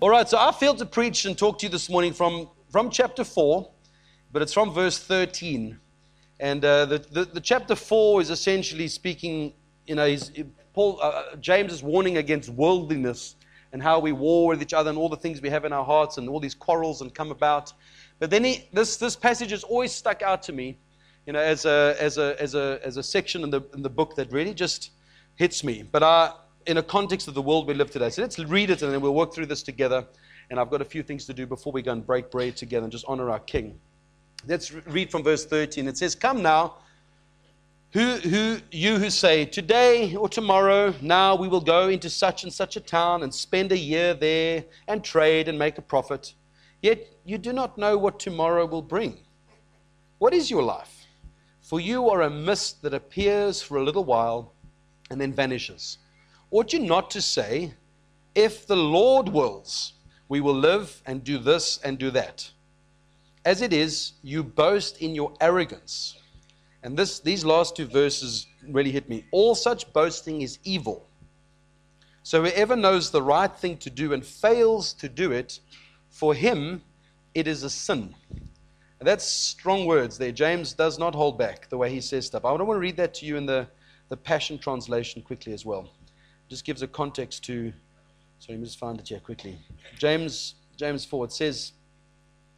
All right, so I feel to preach and talk to you this morning from, from chapter 4, but it's from verse 13. And uh, the, the, the, chapter 4 is essentially speaking, you know, Paul, uh, James is warning against worldliness and how we war with each other and all the things we have in our hearts and all these quarrels and come about. But then he, this, this passage has always stuck out to me, you know, as a, as a, as a, as a section in the, in the book that really just hits me. But I, in a context of the world we live today. So let's read it and then we'll work through this together. And I've got a few things to do before we go and break bread together and just honor our King. Let's read from verse 13. It says, Come now, who, who, you who say, Today or tomorrow, now we will go into such and such a town and spend a year there and trade and make a profit. Yet you do not know what tomorrow will bring. What is your life? For you are a mist that appears for a little while and then vanishes. Ought you not to say, If the Lord wills, we will live and do this and do that? As it is, you boast in your arrogance. And this, these last two verses really hit me. All such boasting is evil. So whoever knows the right thing to do and fails to do it, for him it is a sin. And that's strong words there. James does not hold back the way he says stuff. I don't want to read that to you in the, the Passion Translation quickly as well just gives a context to. Sorry, let me just find it here quickly. James, James 4, it says,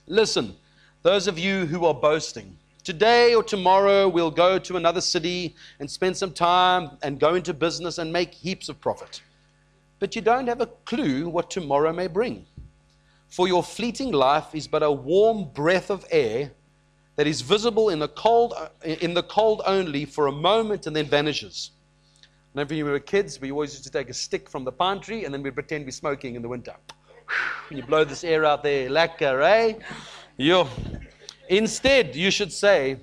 Listen, those of you who are boasting, today or tomorrow we'll go to another city and spend some time and go into business and make heaps of profit. But you don't have a clue what tomorrow may bring. For your fleeting life is but a warm breath of air that is visible in the cold, in the cold only for a moment and then vanishes. Whenever we were kids, we always used to take a stick from the pine tree and then we'd pretend we're smoking in the winter. you blow this air out there, lekker, eh? Yo. Instead, you should say,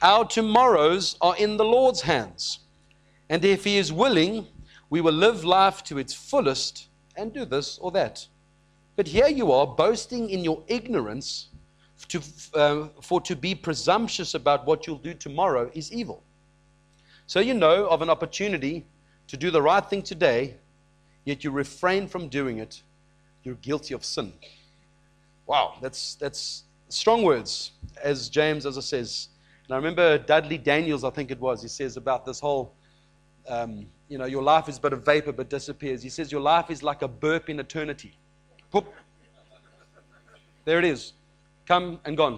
Our tomorrows are in the Lord's hands. And if He is willing, we will live life to its fullest and do this or that. But here you are boasting in your ignorance, to, uh, for to be presumptuous about what you'll do tomorrow is evil. So you know of an opportunity to do the right thing today, yet you refrain from doing it, you're guilty of sin. Wow, that's, that's strong words, as James, as I says. And I remember Dudley Daniels, I think it was, he says about this whole, um, you know, your life is but a vapor but disappears. He says your life is like a burp in eternity. Poop. There it is. Come and gone.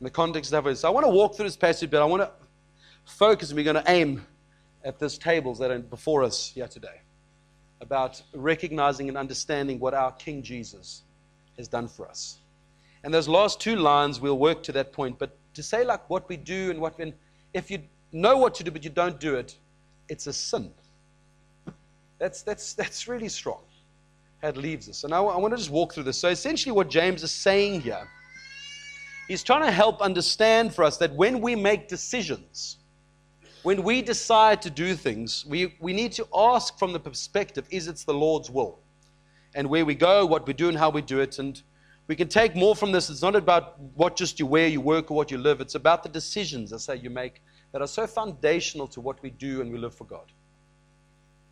In the context of it. So I want to walk through this passage, but I want to focus and we're going to aim at these tables that are before us here today about recognizing and understanding what our King Jesus has done for us. And those last two lines, we'll work to that point. But to say, like, what we do and what we, if you know what to do but you don't do it, it's a sin. That's, that's, that's really strong. It leaves us. And I, I want to just walk through this. So, essentially, what James is saying here, he's trying to help understand for us that when we make decisions, when we decide to do things, we, we need to ask from the perspective is it the Lord's will? And where we go, what we do, and how we do it. And we can take more from this. It's not about what just you wear, you work, or what you live. It's about the decisions, I say, you make that are so foundational to what we do and we live for God.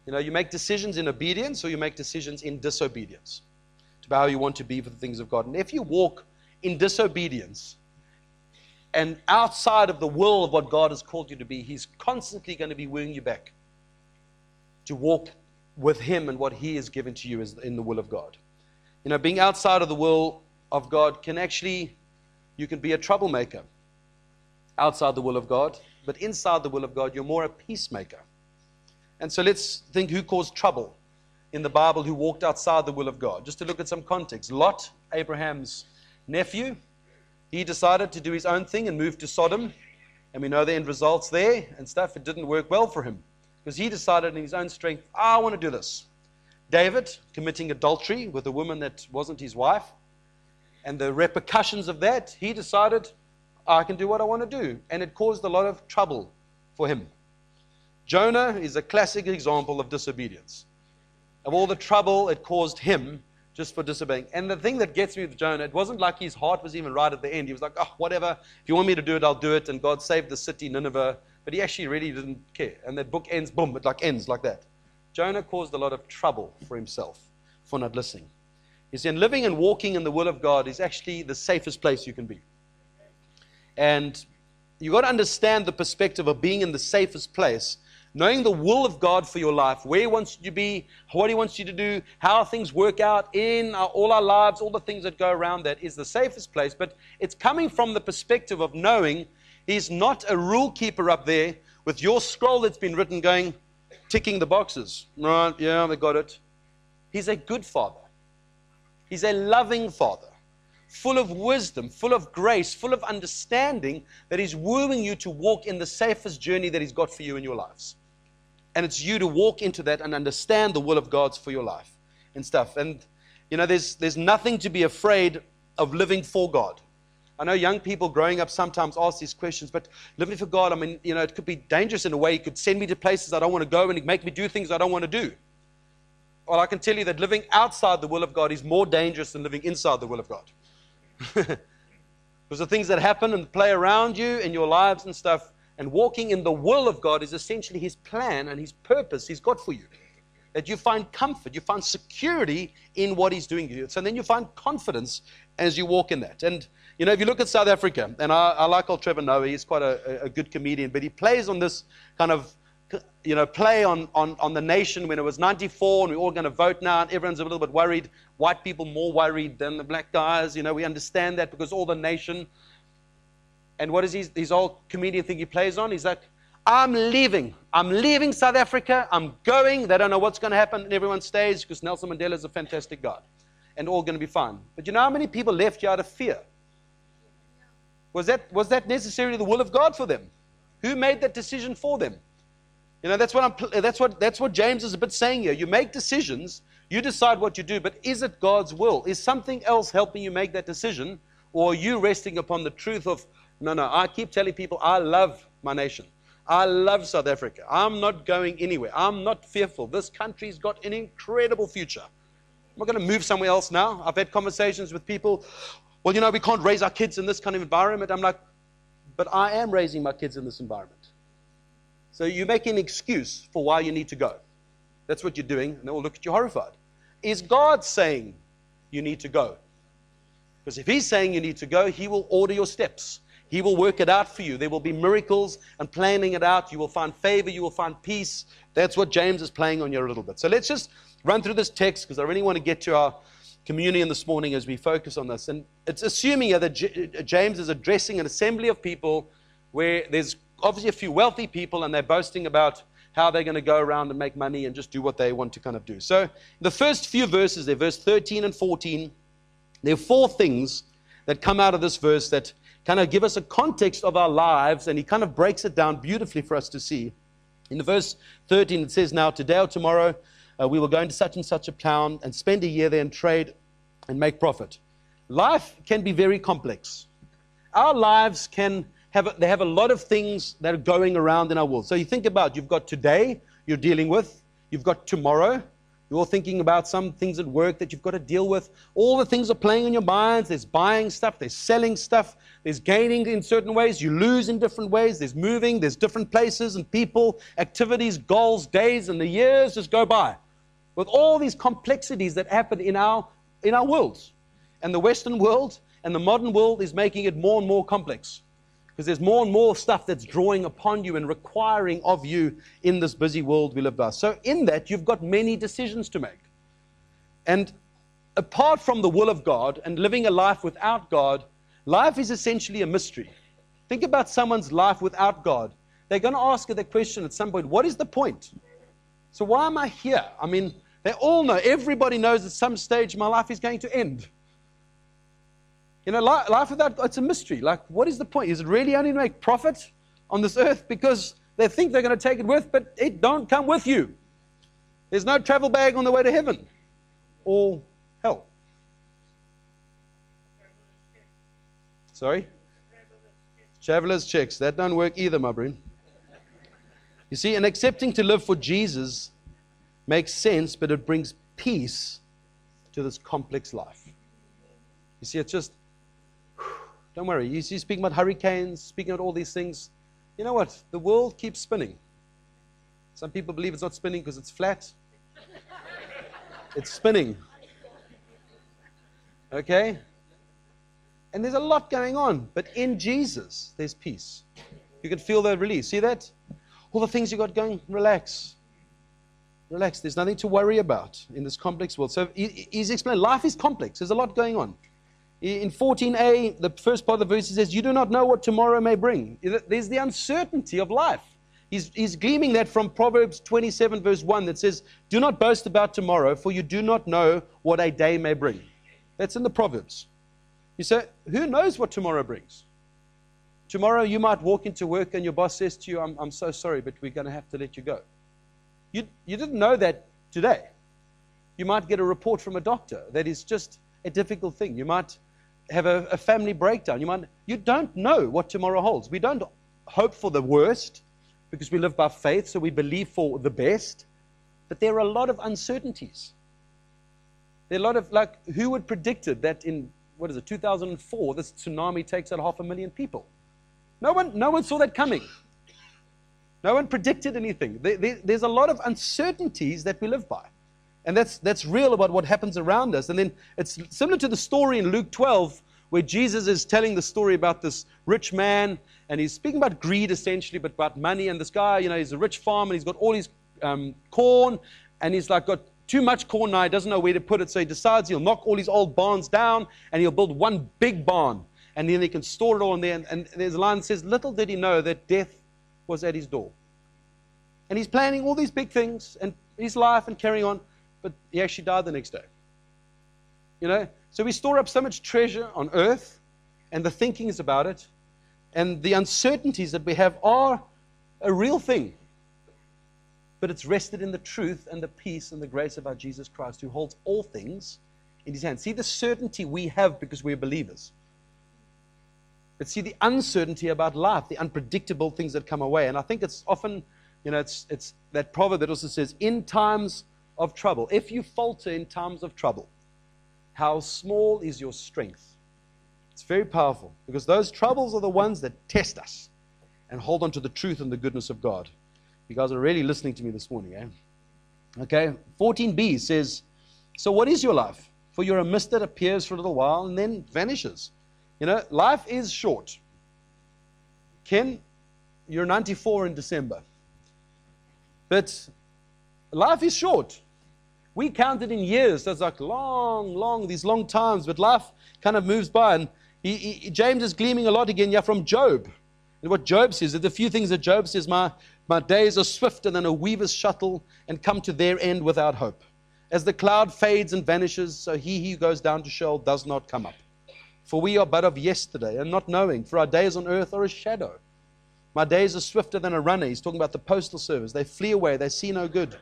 You know, you make decisions in obedience or you make decisions in disobedience to how you want to be for the things of God. And if you walk in disobedience, and outside of the will of what God has called you to be, He's constantly going to be wooing you back to walk with Him and what He has given to you is in the will of God. You know, being outside of the will of God can actually, you can be a troublemaker outside the will of God, but inside the will of God, you're more a peacemaker. And so let's think who caused trouble in the Bible who walked outside the will of God. Just to look at some context. Lot, Abraham's nephew, he decided to do his own thing and move to Sodom. And we know the end results there and stuff. It didn't work well for him because he decided in his own strength, I want to do this. David committing adultery with a woman that wasn't his wife. And the repercussions of that, he decided, I can do what I want to do. And it caused a lot of trouble for him. Jonah is a classic example of disobedience. Of all the trouble it caused him just for disobeying. And the thing that gets me with Jonah, it wasn't like his heart was even right at the end. He was like, oh, whatever. If you want me to do it, I'll do it. And God saved the city, Nineveh. But he actually really didn't care. And that book ends, boom, it like ends like that. Jonah caused a lot of trouble for himself for not listening. See, and living and walking in the will of God is actually the safest place you can be. And you've got to understand the perspective of being in the safest place, knowing the will of God for your life, where He wants you to be, what He wants you to do, how things work out in our, all our lives, all the things that go around that is the safest place. But it's coming from the perspective of knowing He's not a rule keeper up there with your scroll that's been written going, ticking the boxes. Right, yeah, they got it. He's a good father. He's a loving father, full of wisdom, full of grace, full of understanding that He's wooing you to walk in the safest journey that He's got for you in your lives. And it's you to walk into that and understand the will of God's for your life and stuff. And, you know, there's, there's nothing to be afraid of living for God. I know young people growing up sometimes ask these questions, but living for God, I mean, you know, it could be dangerous in a way. He could send me to places I don't want to go and make me do things I don't want to do. Well, I can tell you that living outside the will of God is more dangerous than living inside the will of God. because the things that happen and play around you in your lives and stuff, and walking in the will of God is essentially His plan and His purpose He's got for you. That you find comfort, you find security in what He's doing to you. So then you find confidence as you walk in that. And, you know, if you look at South Africa, and I, I like old Trevor Noah, he's quite a, a good comedian, but he plays on this kind of you know, play on, on, on the nation when it was 94 and we're all going to vote now and everyone's a little bit worried. White people more worried than the black guys. You know, we understand that because all the nation. And what is his, his old comedian thing he plays on? He's like, I'm leaving. I'm leaving South Africa. I'm going. They don't know what's going to happen. And everyone stays because Nelson Mandela is a fantastic guy. And all going to be fine. But you know how many people left here out of fear? Was that, was that necessarily the will of God for them? Who made that decision for them? You know, that's what, I'm, that's, what, that's what James is a bit saying here. You make decisions, you decide what you do, but is it God's will? Is something else helping you make that decision? Or are you resting upon the truth of, no, no, I keep telling people, I love my nation. I love South Africa. I'm not going anywhere. I'm not fearful. This country's got an incredible future. I'm not going to move somewhere else now. I've had conversations with people, well, you know, we can't raise our kids in this kind of environment. I'm like, but I am raising my kids in this environment. So you make an excuse for why you need to go. That's what you're doing, and they will look at you horrified. Is God saying you need to go? Because if He's saying you need to go, He will order your steps. He will work it out for you. There will be miracles and planning it out. You will find favor. You will find peace. That's what James is playing on you a little bit. So let's just run through this text because I really want to get to our communion this morning as we focus on this. And it's assuming here that uh, James is addressing an assembly of people where there's obviously a few wealthy people and they're boasting about how they're going to go around and make money and just do what they want to kind of do. So, the first few verses there, verse 13 and 14, there are four things that come out of this verse that kind of give us a context of our lives, and he kind of breaks it down beautifully for us to see. In the verse 13, it says, Now, today or tomorrow, uh, we will go into such and such a town and spend a year there and trade and make profit. Life can be very complex. Our lives can have, they have a lot of things that are going around in our world. So you think about you've got today you're dealing with, you've got tomorrow, you're thinking about some things at work that you've got to deal with. All the things are playing on your minds. There's buying stuff, there's selling stuff, there's gaining in certain ways, you lose in different ways, there's moving, there's different places and people, activities, goals, days, and the years just go by. With all these complexities that happen in our in our worlds. And the Western world and the modern world is making it more and more complex because there's more and more stuff that's drawing upon you and requiring of you in this busy world we live by. So, in that, you've got many decisions to make. And apart from the will of God and living a life without God, life is essentially a mystery. Think about someone's life without God. They're going to ask the question at some point what is the point? So, why am I here? I mean, they all know, everybody knows at some stage my life is going to end. You know, life without it's a mystery. Like, what is the point? Is it really only to make profit on this earth because they think they're going to take it with, but it don't come with you. There's no travel bag on the way to heaven or hell. Sorry? Traveler's checks. That don't work either, my brain. You see, and accepting to live for Jesus makes sense, but it brings peace to this complex life. You see, it's just don't worry. You see, speaking about hurricanes, speaking about all these things. You know what? The world keeps spinning. Some people believe it's not spinning because it's flat. It's spinning. Okay? And there's a lot going on, but in Jesus, there's peace. You can feel that release. See that? All the things you got going, relax. Relax. There's nothing to worry about in this complex world. So he's explained life is complex. There's a lot going on. In 14a, the first part of the verse, says, You do not know what tomorrow may bring. There's the uncertainty of life. He's, he's gleaming that from Proverbs 27, verse 1, that says, Do not boast about tomorrow, for you do not know what a day may bring. That's in the Proverbs. You say, Who knows what tomorrow brings? Tomorrow you might walk into work and your boss says to you, I'm, I'm so sorry, but we're going to have to let you go. You, you didn't know that today. You might get a report from a doctor that is just a difficult thing. You might have a, a family breakdown. You, might, you don't know what tomorrow holds. We don't hope for the worst because we live by faith, so we believe for the best. But there are a lot of uncertainties. There are a lot of, like, who would predicted that in, what is it, 2004, this tsunami takes out half a million people? No one, no one saw that coming. No one predicted anything. There, there, there's a lot of uncertainties that we live by. And that's, that's real about what happens around us. And then it's similar to the story in Luke 12, where Jesus is telling the story about this rich man and he's speaking about greed essentially, but about money. And this guy, you know, he's a rich farmer, he's got all his um, corn, and he's like got too much corn now. He doesn't know where to put it, so he decides he'll knock all his old barns down, and he'll build one big barn, and then he can store it all in there. And, and there's a line that says, "Little did he know that death was at his door." And he's planning all these big things and his life and carrying on, but he actually died the next day. You know, so we store up so much treasure on earth, and the thinking is about it and the uncertainties that we have are a real thing. But it's rested in the truth and the peace and the grace of our Jesus Christ, who holds all things in his hand. See the certainty we have because we're believers. But see the uncertainty about life, the unpredictable things that come away. And I think it's often, you know, it's, it's that proverb that also says, in times of trouble, if you falter in times of trouble, how small is your strength? It's very powerful because those troubles are the ones that test us and hold on to the truth and the goodness of God. You guys are really listening to me this morning, eh? Okay, 14b says, So what is your life? For you're a mist that appears for a little while and then vanishes. You know, life is short. Ken, you're 94 in December. But life is short. We count it in years. So it's like long, long, these long times, but life kind of moves by. And he, he, James is gleaming a lot again yeah, from Job. And what Job says, is the few things that Job says, my, my days are swifter than a weaver's shuttle and come to their end without hope. As the cloud fades and vanishes, so he who goes down to Sheol does not come up. For we are but of yesterday and not knowing, for our days on earth are a shadow. My days are swifter than a runner. He's talking about the postal service. They flee away, they see no good.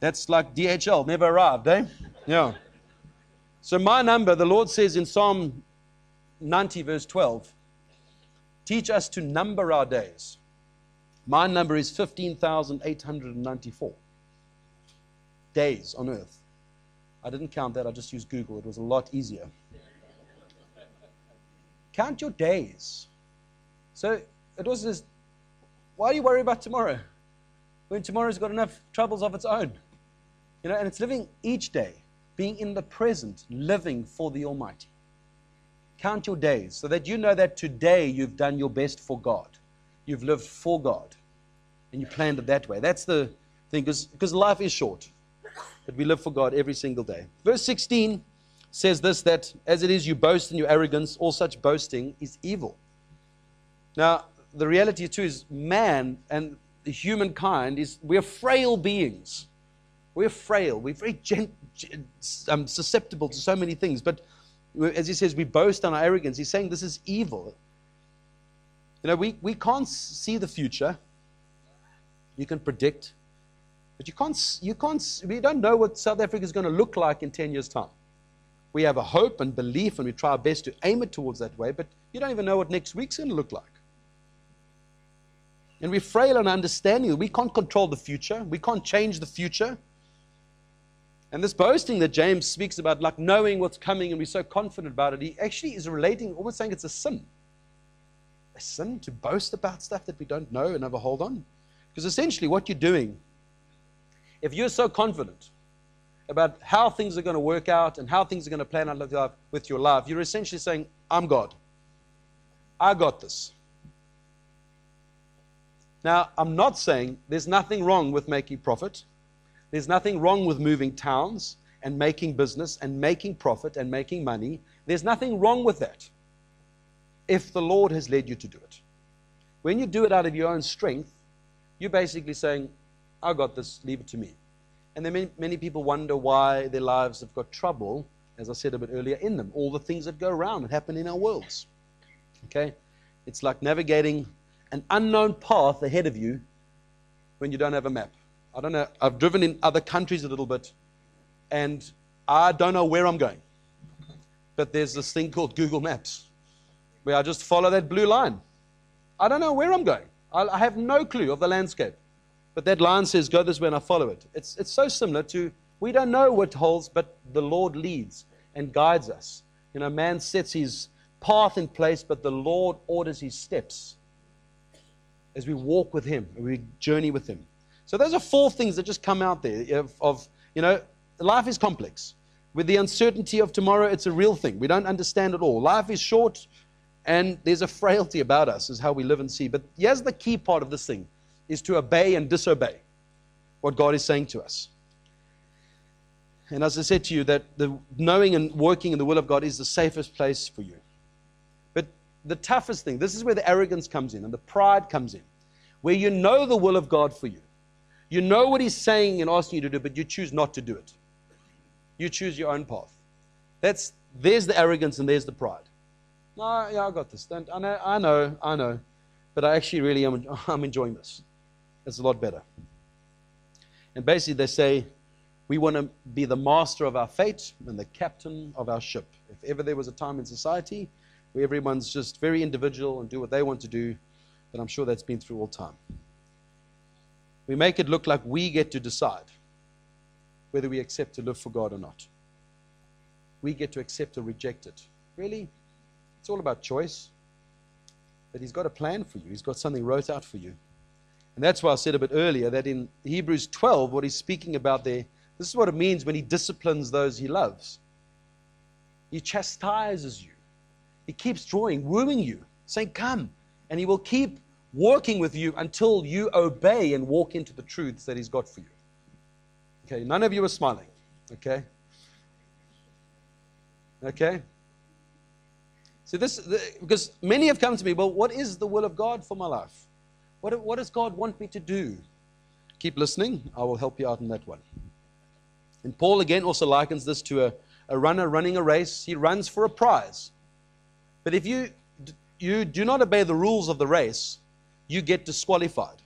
That's like DHL, never arrived, eh? Yeah. So, my number, the Lord says in Psalm 90, verse 12, teach us to number our days. My number is 15,894 days on earth. I didn't count that, I just used Google. It was a lot easier. count your days. So, it was this why do you worry about tomorrow? When tomorrow's got enough troubles of its own. You know, and it's living each day being in the present, living for the Almighty. Count your days so that you know that today you've done your best for God. You've lived for God. And you planned it that way. That's the thing, because life is short. But we live for God every single day. Verse 16 says this that as it is you boast in your arrogance, all such boasting is evil. Now, the reality too is man and humankind is we're frail beings. We're frail. We're very gent- um, susceptible to so many things. But as he says, we boast on our arrogance. He's saying this is evil. You know, we, we can't see the future. You can predict. But you can't, you can't, we don't know what South Africa is going to look like in 10 years' time. We have a hope and belief, and we try our best to aim it towards that way, but you don't even know what next week's going to look like. And we're frail in understanding we can't control the future, we can't change the future. And this boasting that James speaks about, like knowing what's coming and we're so confident about it, he actually is relating, almost saying it's a sin. A sin to boast about stuff that we don't know and a hold on. Because essentially, what you're doing, if you're so confident about how things are going to work out and how things are going to plan out with your life, you're essentially saying, I'm God. I got this. Now, I'm not saying there's nothing wrong with making profit. There's nothing wrong with moving towns and making business and making profit and making money. There's nothing wrong with that if the Lord has led you to do it. When you do it out of your own strength, you're basically saying, I got this, leave it to me. And then many, many people wonder why their lives have got trouble, as I said a bit earlier, in them. All the things that go around and happen in our worlds. Okay? It's like navigating an unknown path ahead of you when you don't have a map. I don't know. I've driven in other countries a little bit, and I don't know where I'm going. But there's this thing called Google Maps where I just follow that blue line. I don't know where I'm going. I have no clue of the landscape. But that line says, go this way, and I follow it. It's, it's so similar to, we don't know what holds, but the Lord leads and guides us. You know, man sets his path in place, but the Lord orders his steps as we walk with him, we journey with him. So those are four things that just come out there of, of you know, life is complex. With the uncertainty of tomorrow, it's a real thing. We don't understand it all. Life is short, and there's a frailty about us, is how we live and see. But here's the key part of this thing is to obey and disobey what God is saying to us. And as I said to you, that the knowing and working in the will of God is the safest place for you. But the toughest thing, this is where the arrogance comes in and the pride comes in, where you know the will of God for you. You know what He's saying and asking you to do, but you choose not to do it. You choose your own path. That's there's the arrogance and there's the pride. No, yeah, I got this. I know, I know, I know, but I actually really am. I'm enjoying this. It's a lot better. And basically, they say we want to be the master of our fate and the captain of our ship. If ever there was a time in society where everyone's just very individual and do what they want to do, then I'm sure that's been through all time. We make it look like we get to decide whether we accept to live for God or not. We get to accept or reject it. Really? It's all about choice. But He's got a plan for you, He's got something wrote out for you. And that's why I said a bit earlier that in Hebrews 12, what He's speaking about there, this is what it means when He disciplines those He loves. He chastises you, He keeps drawing, wooing you, saying, Come. And He will keep working with you until you obey and walk into the truths that He's got for you. Okay, none of you are smiling. Okay? Okay? So this, the, because many have come to me, well, what is the will of God for my life? What, what does God want me to do? Keep listening. I will help you out in that one. And Paul again also likens this to a, a runner running a race. He runs for a prize. But if you, you do not obey the rules of the race, you get disqualified.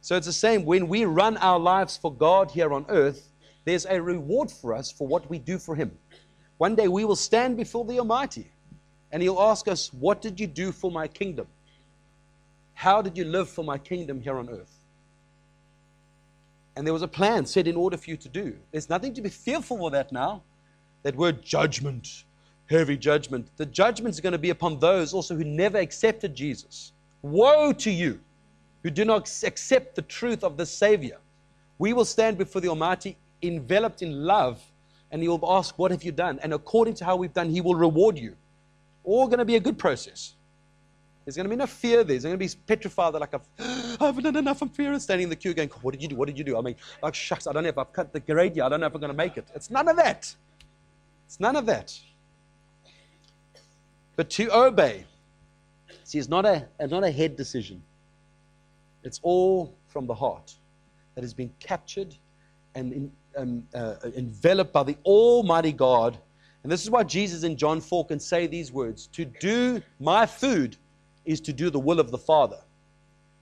So it's the same when we run our lives for God here on earth, there's a reward for us for what we do for Him. One day we will stand before the Almighty and He'll ask us, What did you do for my kingdom? How did you live for my kingdom here on earth? And there was a plan set in order for you to do. There's nothing to be fearful for that now. That word judgment, heavy judgment. The judgment is going to be upon those also who never accepted Jesus. Woe to you who do not accept the truth of the Savior. We will stand before the Almighty enveloped in love, and He will ask, What have you done? And according to how we've done, He will reward you all going to be a good process. There's going to be no fear there. There's going to be petrified that like I've, I haven't done enough. I'm fear and standing in the queue going, what did you do? What did you do? I mean, like shucks, I don't know if I've cut the grade yet. I don't know if I'm going to make it. It's none of that. It's none of that. But to obey, see, it's not a, it's not a head decision. It's all from the heart that has been captured and in, um, uh, enveloped by the Almighty God and this is why Jesus in John 4 can say these words To do my food is to do the will of the Father.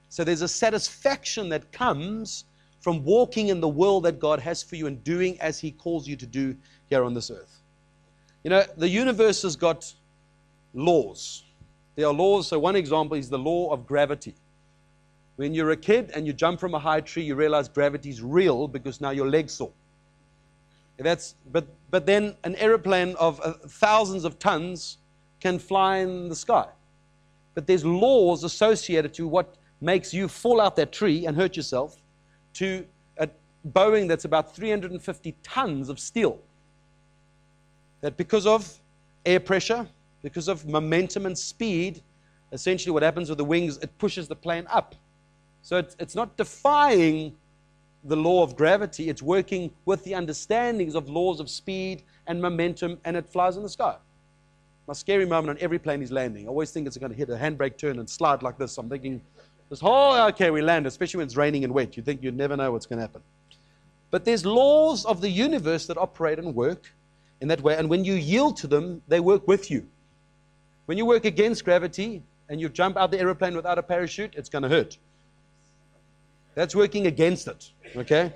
So there's a satisfaction that comes from walking in the will that God has for you and doing as He calls you to do here on this earth. You know, the universe has got laws. There are laws. So, one example is the law of gravity. When you're a kid and you jump from a high tree, you realize gravity is real because now your legs sore. That's, but, but then an aeroplane of uh, thousands of tons can fly in the sky. But there's laws associated to what makes you fall out that tree and hurt yourself to a, Boeing that's about 350 tons of steel. That because of air pressure, because of momentum and speed, essentially what happens with the wings, it pushes the plane up. So it's, it's not defying the law of gravity, it's working with the understandings of laws of speed and momentum, and it flies in the sky. My scary moment on every plane is landing. I always think it's going to hit a handbrake turn and slide like this. I'm thinking, this whole, okay, we land, especially when it's raining and wet. You think you'd never know what's going to happen. But there's laws of the universe that operate and work in that way. And when you yield to them, they work with you. When you work against gravity and you jump out the aeroplane without a parachute, it's going to hurt. That's working against it. Okay?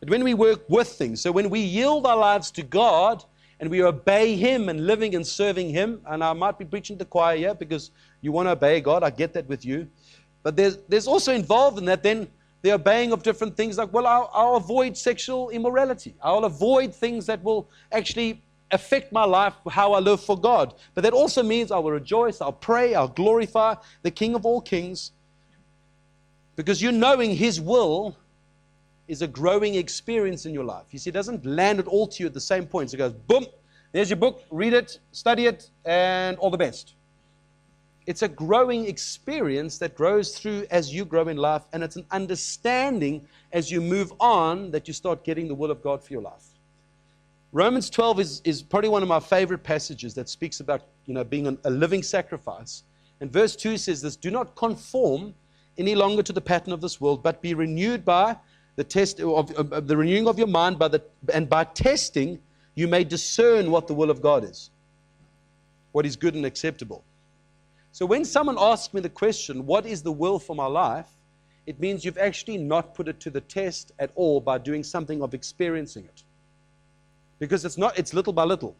But when we work with things, so when we yield our lives to God and we obey Him and living and serving Him, and I might be preaching to the choir here because you want to obey God, I get that with you. But there's, there's also involved in that then the obeying of different things like, well, I'll, I'll avoid sexual immorality. I'll avoid things that will actually affect my life, how I live for God. But that also means I will rejoice, I'll pray, I'll glorify the King of all kings. Because you knowing His will is a growing experience in your life. You see, it doesn't land it all to you at the same point. So it goes, boom, there's your book, read it, study it, and all the best. It's a growing experience that grows through as you grow in life, and it's an understanding as you move on that you start getting the will of God for your life. Romans 12 is, is probably one of my favorite passages that speaks about you know, being an, a living sacrifice. And verse 2 says this Do not conform any longer to the pattern of this world, but be renewed by the test of, of, of, the renewing of your mind by the, and by testing you may discern what the will of god is what is good and acceptable. So when someone asks me the question what is the will for my life? it means you've actually not put it to the test at all by doing something of experiencing it because it's not it's little by little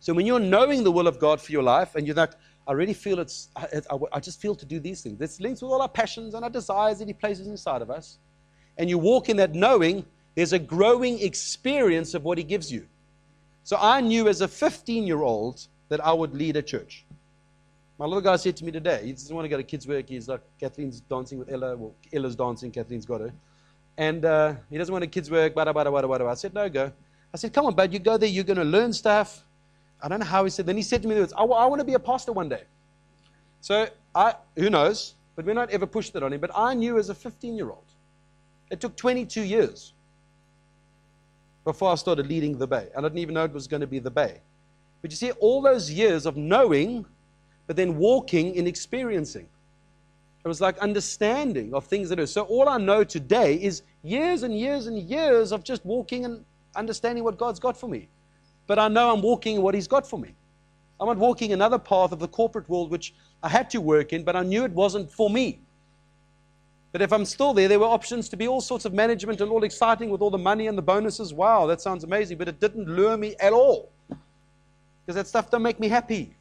so when you're knowing the will of god for your life and you're like I really feel it's, I, I, just feel to do these things. This links with all our passions and our desires that He places inside of us and you walk in that knowing, there's a growing experience of what He gives you. So I knew as a 15 year old that I would lead a church. My little guy said to me today, he doesn't want to go to kids' work. He's like, Kathleen's dancing with Ella. Well, Ella's dancing, Kathleen's got her. And uh, he doesn't want to kids' work, bada, bada, bada, bada. I said, no, go. I said, come on, bud, you go there, you're going to learn stuff. I don't know how he said. Then he said to me, I, I want to be a pastor one day. So, I, who knows? But we're not ever pushed that on him. But I knew as a 15 year old it took 22 years before I started leading the Bay. I didn't even know it was going to be the Bay. But you see, all those years of knowing, but then walking and experiencing. It was like understanding of things that are. So all I know today is years and years and years of just walking and understanding what God's got for me. But I know I'm walking in what He's got for me. I'm not walking another path of the corporate world which I had to work in, but I knew it wasn't for me. But if I'm still there, there were options to be all sorts of management and all exciting with all the money and the bonuses. Wow, that sounds amazing. But it didn't lure me at all. Because that stuff don't make me happy.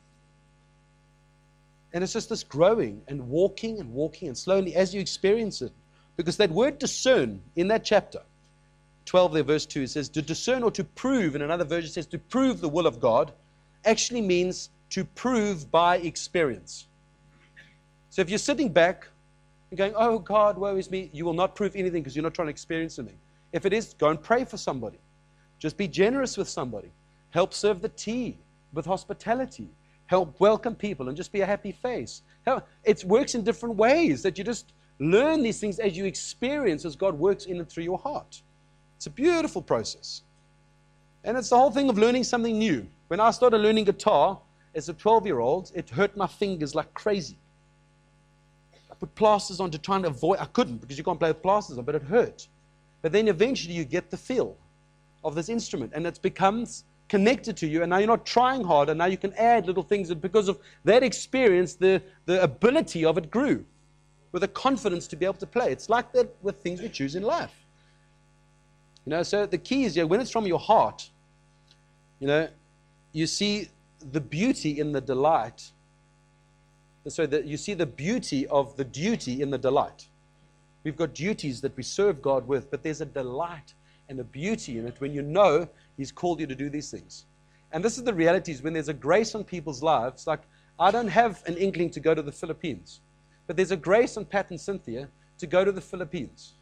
And it's just this growing and walking and walking and slowly as you experience it. Because that word discern in that chapter, 12 there, verse 2, it says to discern or to prove. In another version, says to prove the will of God, actually means to prove by experience. So if you're sitting back and going, oh God, woe is me, you will not prove anything because you're not trying to experience anything. If it is, go and pray for somebody. Just be generous with somebody. Help serve the tea with hospitality. Help welcome people and just be a happy face. It works in different ways that you just learn these things as you experience as God works in and through your heart. It's a beautiful process. And it's the whole thing of learning something new. When I started learning guitar as a 12 year old, it hurt my fingers like crazy. I put plasters on to try and avoid. I couldn't because you can't play with plasters on, but it hurt. But then eventually you get the feel of this instrument, and it becomes connected to you, and now you're not trying hard, and now you can add little things, and because of that experience, the, the ability of it grew with a confidence to be able to play. It's like that with things we choose in life. You know, so the key is yeah, when it's from your heart, you know, you see the beauty in the delight so that you see the beauty of the duty in the delight. We've got duties that we serve God with, but there's a delight and a beauty in it when you know He's called you to do these things. And this is the reality is when there's a grace on people's lives, like I don't have an inkling to go to the Philippines, but there's a grace on Pat and Cynthia to go to the Philippines.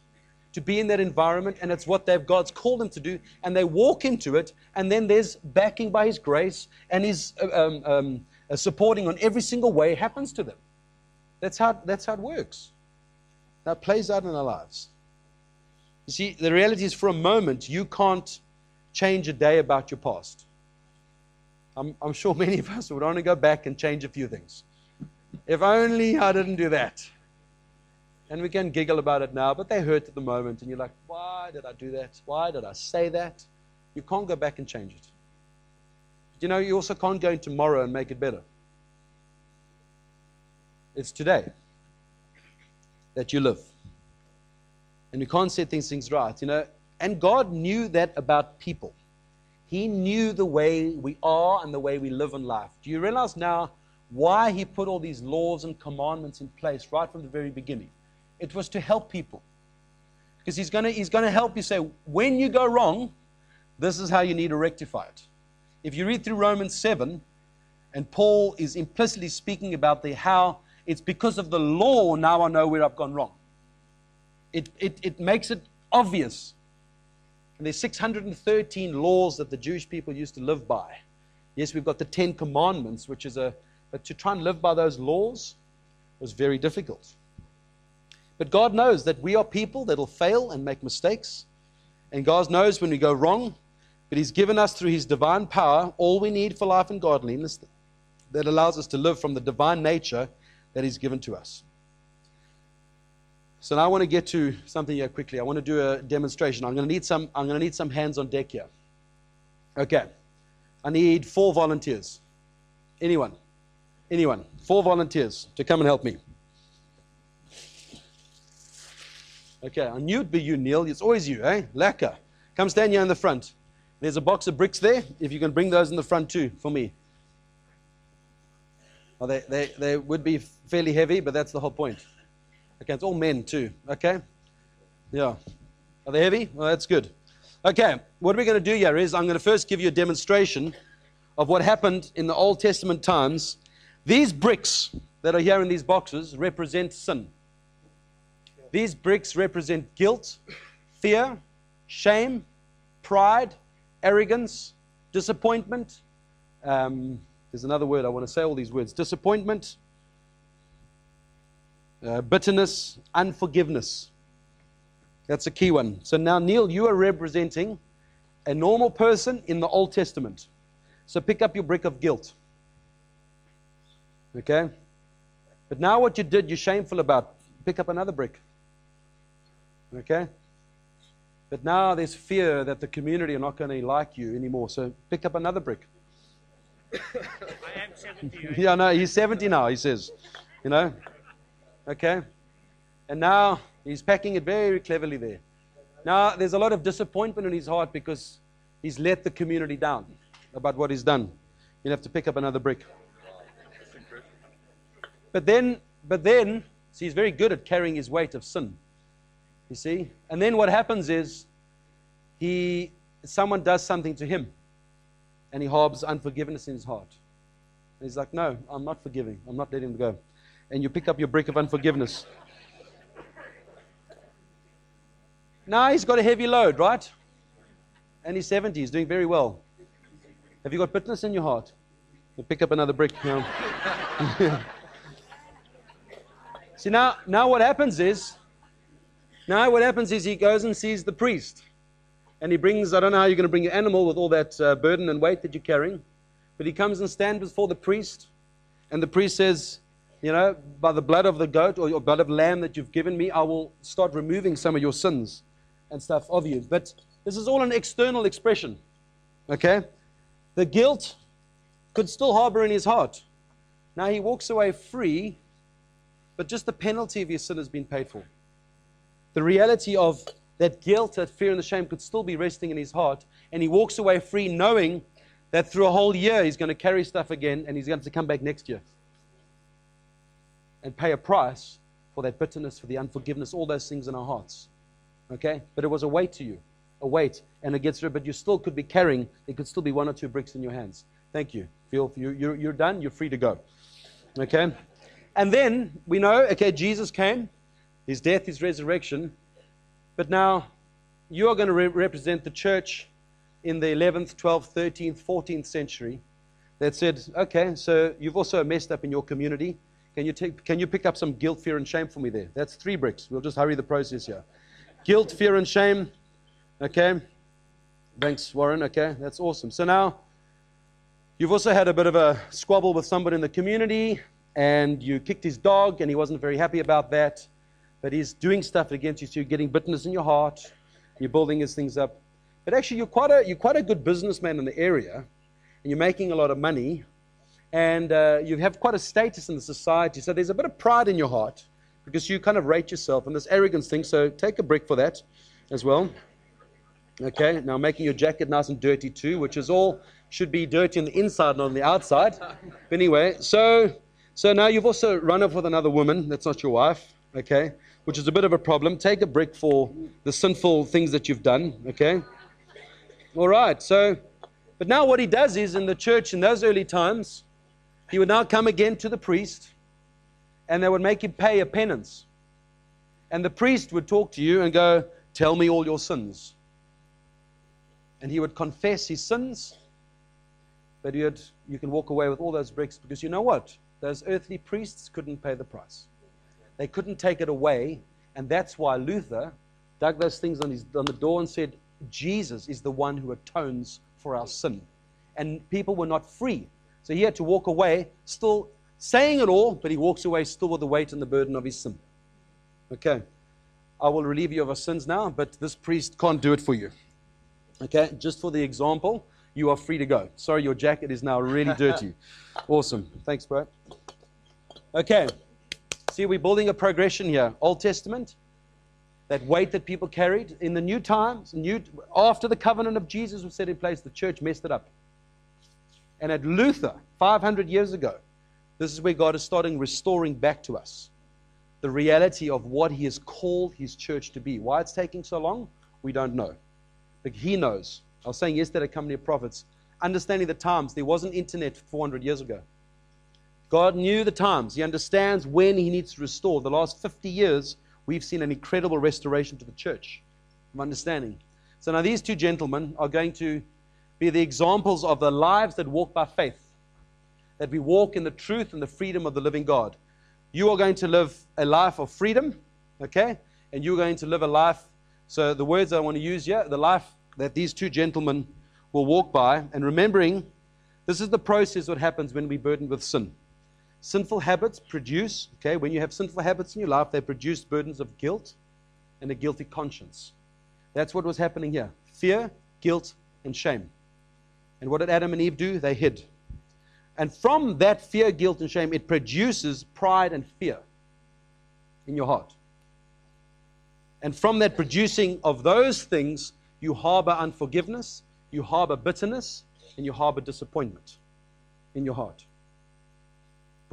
To be in that environment, and it's what they've God's called them to do, and they walk into it, and then there's backing by His grace and His uh, um, um, uh, supporting on every single way happens to them. That's how, that's how it works. That plays out in our lives. You see, the reality is for a moment, you can't change a day about your past. I'm, I'm sure many of us would only go back and change a few things. If only I didn't do that. And we can giggle about it now, but they hurt at the moment. And you're like, why did I do that? Why did I say that? You can't go back and change it. But you know, you also can't go in tomorrow and make it better. It's today that you live. And you can't set these things right, you know. And God knew that about people. He knew the way we are and the way we live in life. Do you realize now why He put all these laws and commandments in place right from the very beginning? It was to help people. Because he's going he's gonna help you say, when you go wrong, this is how you need to rectify it. If you read through Romans 7, and Paul is implicitly speaking about the how it's because of the law now I know where I've gone wrong. It, it, it makes it obvious. And there's 613 laws that the Jewish people used to live by. Yes, we've got the Ten Commandments, which is a, but to try and live by those laws was very difficult. But God knows that we are people that'll fail and make mistakes. And God knows when we go wrong. But He's given us through His divine power all we need for life and godliness that allows us to live from the divine nature that He's given to us. So now I want to get to something here quickly. I want to do a demonstration. I'm going to need some, I'm going to need some hands on deck here. Okay. I need four volunteers. Anyone? Anyone? Four volunteers to come and help me. Okay, I knew it'd be you, Neil. It's always you, eh? Lekker. Come stand here in the front. There's a box of bricks there. If you can bring those in the front too for me. Oh, they, they, they would be fairly heavy, but that's the whole point. Okay, it's all men too. Okay? Yeah. Are they heavy? Well, that's good. Okay, what we're going to do here is I'm going to first give you a demonstration of what happened in the Old Testament times. These bricks that are here in these boxes represent sin. These bricks represent guilt, fear, shame, pride, arrogance, disappointment. Um, there's another word, I want to say all these words disappointment, uh, bitterness, unforgiveness. That's a key one. So now, Neil, you are representing a normal person in the Old Testament. So pick up your brick of guilt. Okay? But now, what you did, you're shameful about. Pick up another brick. Okay? But now there's fear that the community are not going to like you anymore. So pick up another brick. I am 70. yeah, no, he's 70 now, he says. You know? Okay? And now he's packing it very cleverly there. Now there's a lot of disappointment in his heart because he's let the community down about what he's done. You'll have to pick up another brick. But then, but then, see, he's very good at carrying his weight of sin. You see? And then what happens is he someone does something to him and he harbors unforgiveness in his heart. And he's like, No, I'm not forgiving. I'm not letting him go. And you pick up your brick of unforgiveness. Now he's got a heavy load, right? And he's 70, he's doing very well. Have you got bitterness in your heart? You pick up another brick. now. See, now, now what happens is now, what happens is he goes and sees the priest. And he brings, I don't know how you're going to bring your animal with all that uh, burden and weight that you're carrying. But he comes and stands before the priest. And the priest says, You know, by the blood of the goat or your blood of lamb that you've given me, I will start removing some of your sins and stuff of you. But this is all an external expression. Okay? The guilt could still harbor in his heart. Now he walks away free, but just the penalty of his sin has been paid for the reality of that guilt, that fear, and the shame could still be resting in his heart. And he walks away free knowing that through a whole year he's going to carry stuff again and he's going to come back next year and pay a price for that bitterness, for the unforgiveness, all those things in our hearts. Okay? But it was a weight to you, a weight, and it gets rid, but you still could be carrying, there could still be one or two bricks in your hands. Thank you. Feel you, you're, you're done, you're free to go. Okay? And then we know, okay, Jesus came, his death, his resurrection. But now, you are going to re- represent the church in the 11th, 12th, 13th, 14th century that said, okay, so you've also messed up in your community. Can you, take, can you pick up some guilt, fear, and shame for me there? That's three bricks. We'll just hurry the process here. Guilt, fear, and shame. Okay. Thanks, Warren. Okay, that's awesome. So now, you've also had a bit of a squabble with somebody in the community, and you kicked his dog, and he wasn't very happy about that. But he's doing stuff against you, so you're getting bitterness in your heart. You're building his things up. But actually, you're quite a, you're quite a good businessman in the area, and you're making a lot of money, and uh, you have quite a status in the society. So there's a bit of pride in your heart because you kind of rate yourself and this arrogance thing. So take a brick for that as well. Okay, now making your jacket nice and dirty too, which is all should be dirty on the inside, not on the outside. But anyway, so so now you've also run off with another woman that's not your wife, okay, which is a bit of a problem. Take a brick for the sinful things that you've done, okay. All right, so but now what he does is in the church in those early times, he would now come again to the priest, and they would make him pay a penance, and the priest would talk to you and go, "Tell me all your sins." and he would confess his sins, but he had, you can walk away with all those bricks because you know what? Those earthly priests couldn't pay the price. They couldn't take it away, and that's why Luther dug those things on, his, on the door and said, Jesus is the one who atones for our sin. And people were not free. So he had to walk away, still saying it all, but he walks away still with the weight and the burden of his sin. Okay. I will relieve you of our sins now, but this priest can't do it for you. Okay, just for the example, you are free to go. Sorry, your jacket is now really dirty. awesome. Thanks, bro. Okay, see, we're building a progression here. Old Testament, that weight that people carried in the new times, new, after the covenant of Jesus was set in place, the church messed it up. And at Luther, 500 years ago, this is where God is starting restoring back to us the reality of what He has called His church to be. Why it's taking so long, we don't know. But he knows. I was saying yesterday at Company of Prophets, understanding the times. There wasn't internet 400 years ago. God knew the times. He understands when he needs to restore. The last 50 years, we've seen an incredible restoration to the church of understanding. So now these two gentlemen are going to be the examples of the lives that walk by faith, that we walk in the truth and the freedom of the living God. You are going to live a life of freedom, okay? And you're going to live a life so, the words I want to use here the life that these two gentlemen will walk by, and remembering this is the process what happens when we burdened with sin. Sinful habits produce, okay, when you have sinful habits in your life, they produce burdens of guilt and a guilty conscience. That's what was happening here fear, guilt, and shame. And what did Adam and Eve do? They hid. And from that fear, guilt, and shame, it produces pride and fear in your heart. And from that producing of those things, you harbor unforgiveness, you harbor bitterness, and you harbor disappointment in your heart.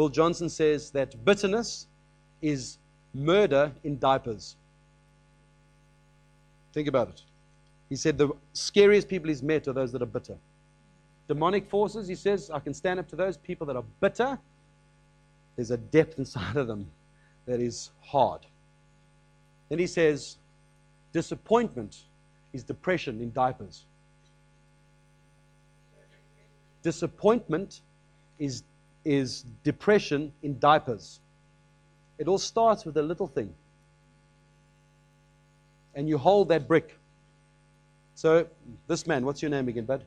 Bill Johnson says that bitterness is murder in diapers. Think about it. He said the scariest people he's met are those that are bitter. Demonic forces, he says, I can stand up to those people that are bitter. There's a depth inside of them that is hard. Then he says, disappointment is depression in diapers. Disappointment is, is depression in diapers. It all starts with a little thing. And you hold that brick. So, this man, what's your name again, bud?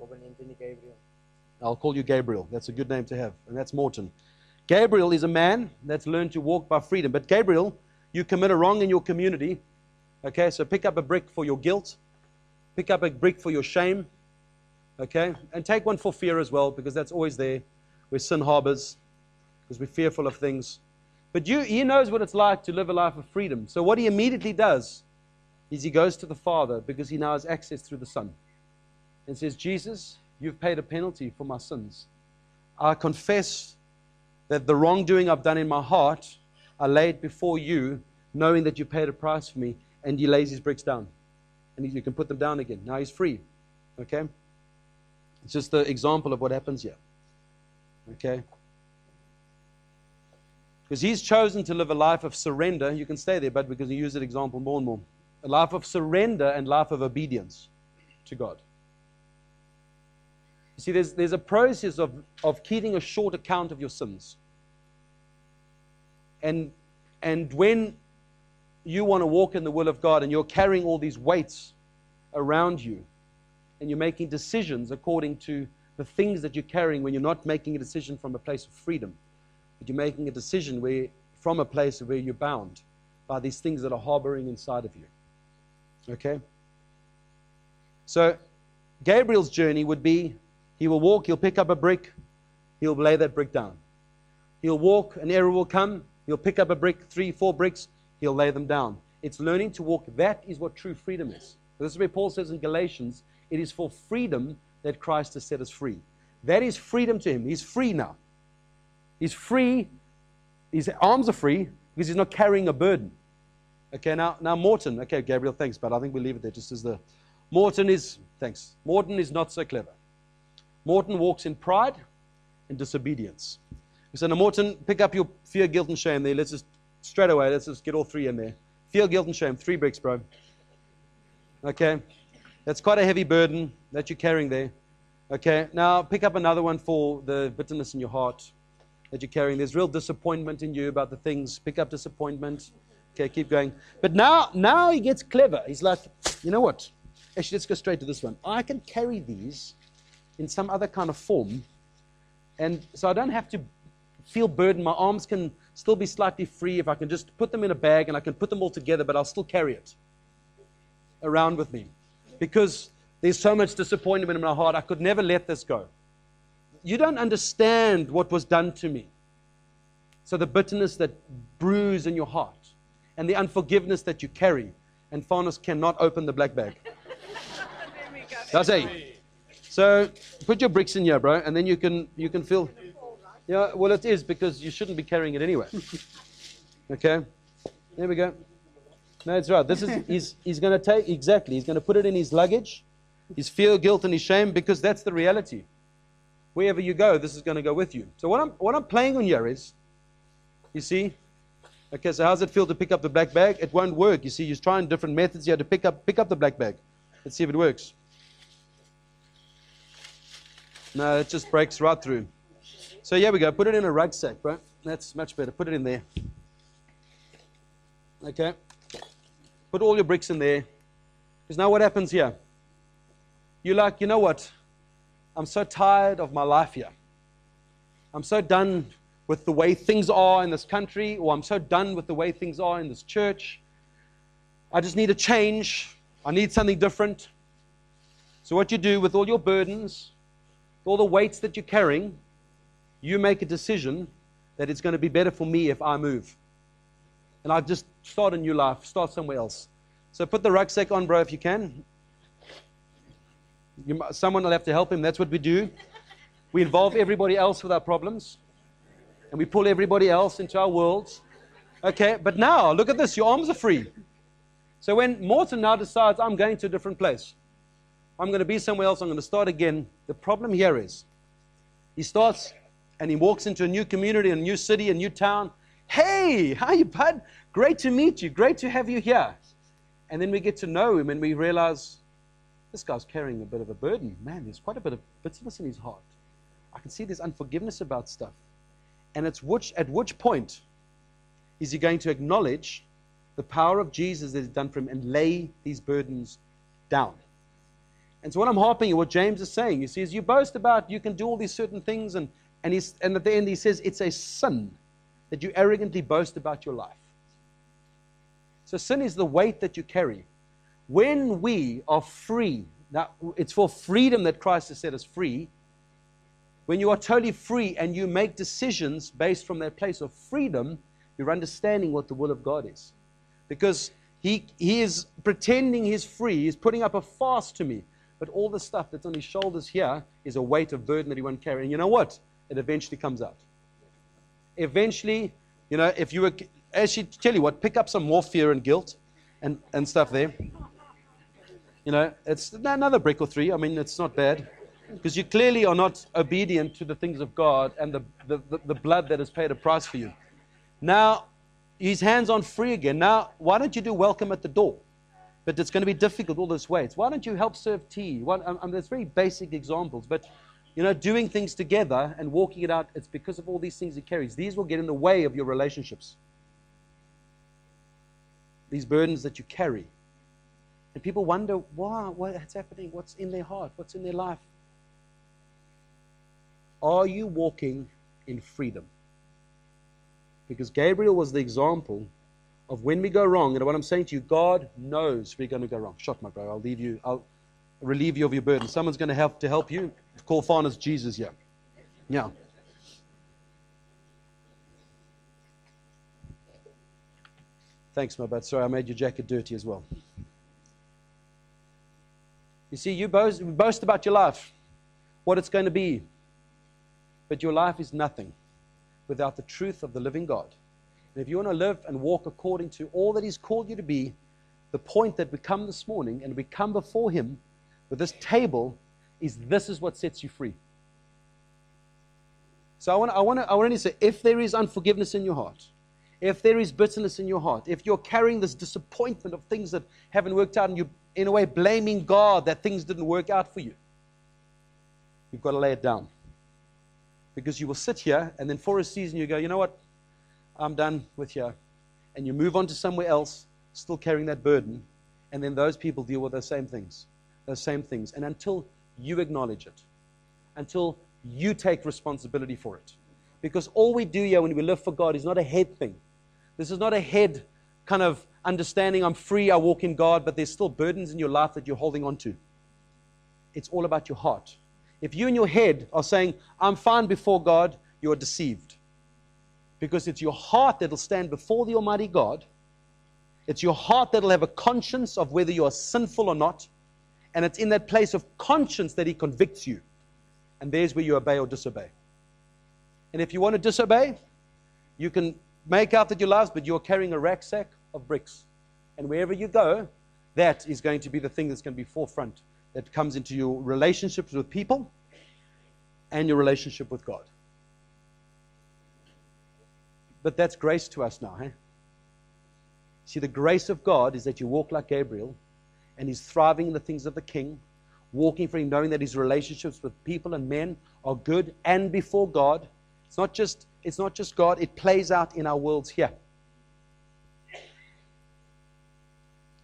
Anthony Gabriel. I'll call you Gabriel. That's a good name to have. And that's Morton. Gabriel is a man that's learned to walk by freedom. But Gabriel you commit a wrong in your community, okay, so pick up a brick for your guilt, pick up a brick for your shame, okay, and take one for fear as well, because that's always there where sin harbors, because we're fearful of things. But you, he knows what it's like to live a life of freedom. So what he immediately does is he goes to the Father because he now has access through the Son and says, Jesus, you've paid a penalty for my sins. I confess that the wrongdoing I've done in my heart I lay it before you, knowing that you paid a price for me. And he lays his bricks down. And you can put them down again. Now he's free. Okay? It's just the example of what happens here. Okay? Because he's chosen to live a life of surrender. You can stay there, but because you use that example more and more. a life of surrender and life of obedience to God. You see, there's, there's a process of, of keeping a short account of your sins. And, and when you want to walk in the will of God and you're carrying all these weights around you and you're making decisions according to the things that you're carrying when you're not making a decision from a place of freedom, but you're making a decision where, from a place where you're bound by these things that are harboring inside of you. Okay? So, Gabriel's journey would be he will walk, he'll pick up a brick, he'll lay that brick down. He'll walk, an error will come, he'll pick up a brick, three, four bricks, he'll lay them down. It's learning to walk. That is what true freedom is. This is where Paul says in Galatians, it is for freedom that Christ has set us free. That is freedom to him. He's free now. He's free. His arms are free because he's not carrying a burden. Okay, now, now Morton. Okay, Gabriel, thanks, but I think we'll leave it there just as the. Morton is, thanks. Morton is not so clever. Morton walks in pride and disobedience. So now, Morton, pick up your fear, guilt, and shame there. Let's just, straight away, let's just get all three in there. Fear, guilt, and shame. Three bricks, bro. Okay? That's quite a heavy burden that you're carrying there. Okay, now pick up another one for the bitterness in your heart that you're carrying. There's real disappointment in you about the things. Pick up disappointment. Okay, keep going. But now, now he gets clever. He's like, you know what? Actually, let's go straight to this one. I can carry these in some other kind of form, and so I don't have to feel burdened. My arms can still be slightly free if I can just put them in a bag and I can put them all together, but I'll still carry it around with me because there's so much disappointment in my heart. I could never let this go. You don't understand what was done to me. So, the bitterness that brews in your heart and the unforgiveness that you carry, and Farnes cannot open the black bag. That's it. So, put your bricks in here, bro, and then you can, you can feel. Yeah, well, it is because you shouldn't be carrying it anyway. Okay? There we go. No, it's right. This is he's he's going to take exactly. He's going to put it in his luggage, his fear, guilt, and his shame, because that's the reality. Wherever you go, this is going to go with you. So what I'm what I'm playing on here is, you see, okay. So how's it feel to pick up the black bag? It won't work. You see, you're trying different methods here to pick up pick up the black bag. Let's see if it works. No, it just breaks right through. So here we go. Put it in a rucksack, bro. That's much better. Put it in there. Okay. Put all your bricks in there. Because now what happens here? You're like, you know what? I'm so tired of my life here. I'm so done with the way things are in this country, or I'm so done with the way things are in this church. I just need a change. I need something different. So, what you do with all your burdens, all the weights that you're carrying, you make a decision that it's going to be better for me if I move. And I just start a new life, start somewhere else. So put the rucksack on, bro, if you can. You, someone will have to help him. That's what we do. We involve everybody else with our problems, and we pull everybody else into our worlds. Okay, but now look at this. Your arms are free. So when Morton now decides, I'm going to a different place, I'm going to be somewhere else, I'm going to start again. The problem here is he starts and he walks into a new community, a new city, a new town. Hey, how you, bud? Great to meet you. Great to have you here. And then we get to know him and we realize this guy's carrying a bit of a burden. Man, there's quite a bit of bitterness in his heart. I can see there's unforgiveness about stuff. And it's which, at which point is he going to acknowledge the power of Jesus that he's done for him and lay these burdens down? And so what I'm harping, what James is saying, you see, is you boast about you can do all these certain things, and, and, he's, and at the end he says it's a sin that you arrogantly boast about your life. So sin is the weight that you carry. When we are free, now it's for freedom that Christ has set us free. When you are totally free and you make decisions based from that place of freedom, you're understanding what the will of God is. Because he, he is pretending he's free, he's putting up a fast to me. But all the stuff that's on his shoulders here is a weight of burden that he won't carry. And you know what? It eventually comes out. Eventually, you know, if you were, as she tell you what, pick up some more fear and guilt and, and stuff there. You know, it's another brick or three. I mean, it's not bad. Because you clearly are not obedient to the things of God and the, the, the, the blood that has paid a price for you. Now, his hands on free again. Now, why don't you do welcome at the door? but it's going to be difficult all those weights. Why don't you help serve tea? Why, um, um, there's very basic examples, but you know, doing things together and walking it out, it's because of all these things it carries. These will get in the way of your relationships. These burdens that you carry. And people wonder why, what's happening, what's in their heart, what's in their life. Are you walking in freedom? Because Gabriel was the example of when we go wrong. And what I'm saying to you, God knows we're going to go wrong. Shot, my brother. I'll leave you. I'll relieve you of your burden. Someone's going to help to help you. Call Farners Jesus here. Yeah. Thanks, my bud. Sorry, I made your jacket dirty as well. You see, you boast, boast about your life, what it's going to be. But your life is nothing without the truth of the living God. And if you want to live and walk according to all that He's called you to be, the point that we come this morning and we come before Him with this table is this is what sets you free. So I want, I want, to, I want to say if there is unforgiveness in your heart, if there is bitterness in your heart, if you're carrying this disappointment of things that haven't worked out and you're in a way blaming God that things didn't work out for you, you've got to lay it down. Because you will sit here and then for a season you go, you know what? I'm done with here. And you move on to somewhere else, still carrying that burden. And then those people deal with those same things. Those same things. And until you acknowledge it, until you take responsibility for it. Because all we do here when we live for God is not a head thing. This is not a head kind of understanding I'm free, I walk in God, but there's still burdens in your life that you're holding on to. It's all about your heart. If you in your head are saying, I'm fine before God, you are deceived. Because it's your heart that'll stand before the Almighty God. It's your heart that'll have a conscience of whether you are sinful or not. And it's in that place of conscience that He convicts you. And there's where you obey or disobey. And if you want to disobey, you can make out that you're love, but you're carrying a rucksack of bricks. And wherever you go, that is going to be the thing that's going to be forefront that comes into your relationships with people and your relationship with God. But that's grace to us now, hey? See, the grace of God is that you walk like Gabriel and he's thriving in the things of the king, walking for him, knowing that his relationships with people and men are good and before God. It's not just, it's not just God, it plays out in our worlds here.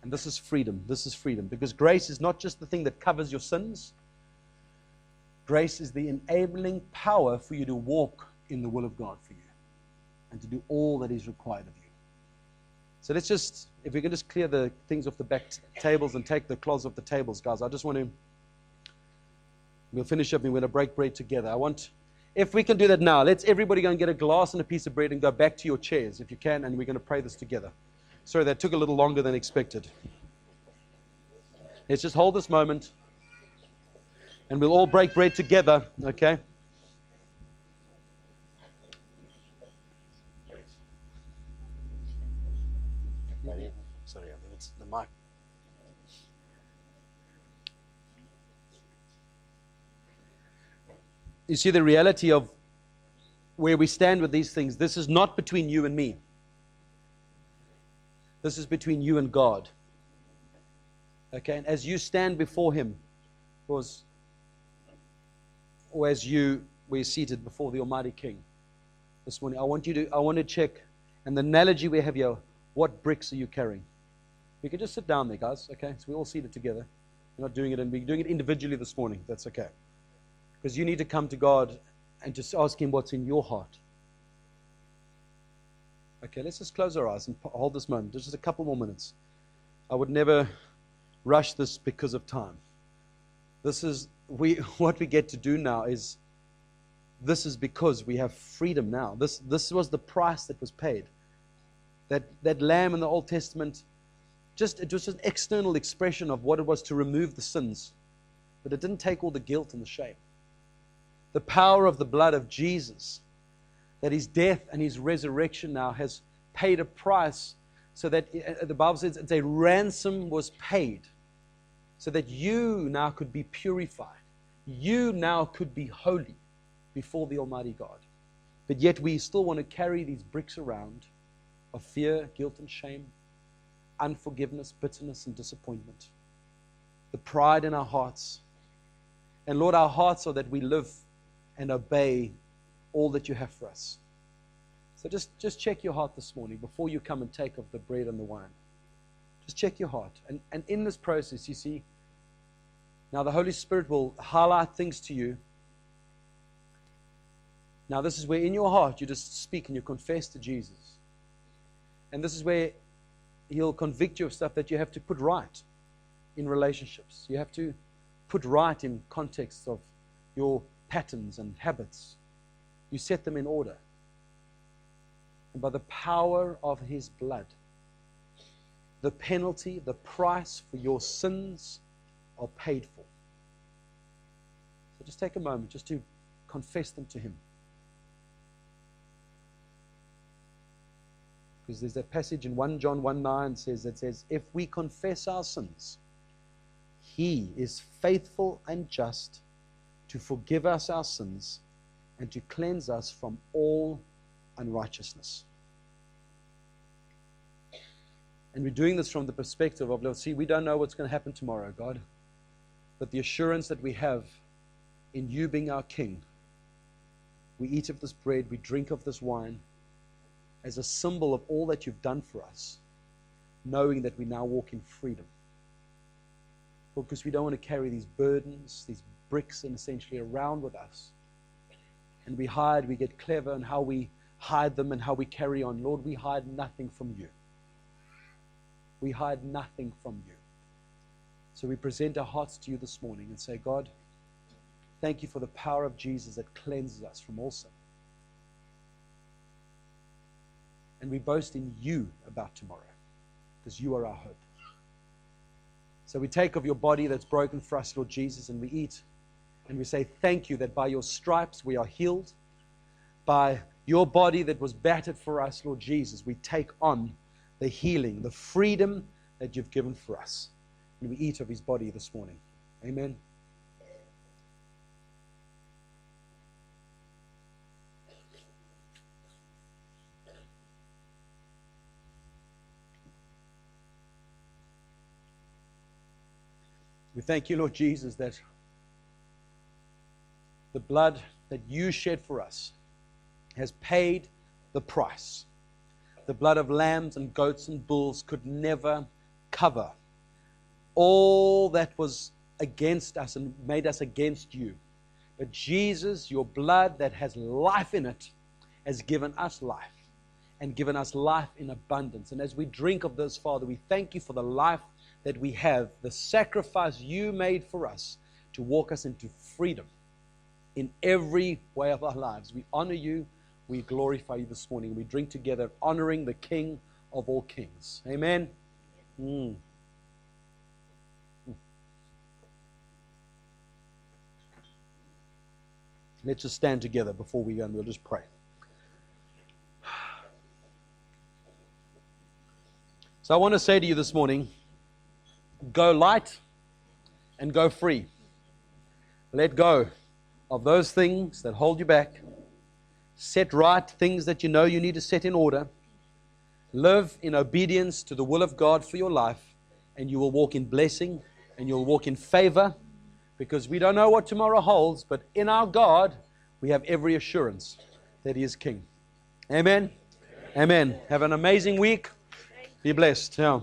And this is freedom. This is freedom. Because grace is not just the thing that covers your sins, grace is the enabling power for you to walk in the will of God for you and to do all that is required of you. So let's just, if we can just clear the things off the back t- tables and take the cloths off the tables, guys. I just want to, we'll finish up and we're going to break bread together. I want, if we can do that now, let's everybody go and get a glass and a piece of bread and go back to your chairs if you can, and we're going to pray this together. Sorry, that took a little longer than expected. Let's just hold this moment and we'll all break bread together, okay? Sorry, I the mic. You see the reality of where we stand with these things. This is not between you and me. This is between you and God. Okay, and as you stand before Him, was or as you were seated before the Almighty King this morning, I want you to I want to check, and the analogy we have here, what bricks are you carrying? We can just sit down there, guys. Okay, so we're all seated together. We're not doing it, and we're doing it individually this morning. That's okay, because you need to come to God and just ask Him what's in your heart. Okay, let's just close our eyes and hold this moment. Just a couple more minutes. I would never rush this because of time. This is we what we get to do now is this is because we have freedom now. This this was the price that was paid. That that lamb in the Old Testament just it was just an external expression of what it was to remove the sins. But it didn't take all the guilt and the shame. The power of the blood of Jesus that his death and his resurrection now has paid a price so that uh, the Bible says it's a ransom was paid so that you now could be purified. You now could be holy before the Almighty God. But yet we still want to carry these bricks around of fear, guilt, and shame. unforgiveness, bitterness, and disappointment, the pride in our hearts. And Lord, our hearts are that we live and obey all that you have for us. So just, just check your heart this morning before you come and take of the bread and the wine. Just check your heart. And, and in this process, you see, now the Holy Spirit will highlight things to you. Now, this is where in your heart you just speak and you confess to Jesus. And this is where He'll convict you of stuff that you have to put right in relationships. You have to put right in contexts of your patterns and habits. You set them in order. And by the power of His blood, the penalty, the price for your sins are paid for. So just take a moment just to confess them to Him. Because there's that passage in 1 John 1 9 says that says, If we confess our sins, He is faithful and just to forgive us our sins and to cleanse us from all unrighteousness. And we're doing this from the perspective of, let's see, we don't know what's going to happen tomorrow, God. But the assurance that we have in you being our King, we eat of this bread, we drink of this wine as a symbol of all that you've done for us, knowing that we now walk in freedom. Because we don't want to carry these burdens, these bricks, and essentially around with us. And we hide, we get clever in how we hide them and how we carry on. Lord, we hide nothing from you. We hide nothing from you. So we present our hearts to you this morning and say, God, thank you for the power of Jesus that cleanses us from all sin. And we boast in you about tomorrow because you are our hope. So we take of your body that's broken for us, Lord Jesus, and we eat. And we say, Thank you that by your stripes we are healed. By your body that was battered for us, Lord Jesus, we take on the healing, the freedom that you've given for us. And we eat of his body this morning. Amen. We thank you, Lord Jesus, that the blood that you shed for us has paid the price. The blood of lambs and goats and bulls could never cover all that was against us and made us against you. But Jesus, your blood that has life in it, has given us life and given us life in abundance. And as we drink of this, Father, we thank you for the life that we have, the sacrifice you made for us to walk us into freedom in every way of our lives. We honor you. We glorify you this morning. We drink together, honoring the King of all kings. Amen. Mm. Let's just stand together before we go and we'll just pray. So I want to say to you this morning go light and go free. Let go of those things that hold you back. Set right things that you know you need to set in order. Live in obedience to the will of God for your life, and you will walk in blessing and you'll walk in favor because we don't know what tomorrow holds, but in our God, we have every assurance that He is King. Amen. Amen. Have an amazing week. Be blessed. Yeah.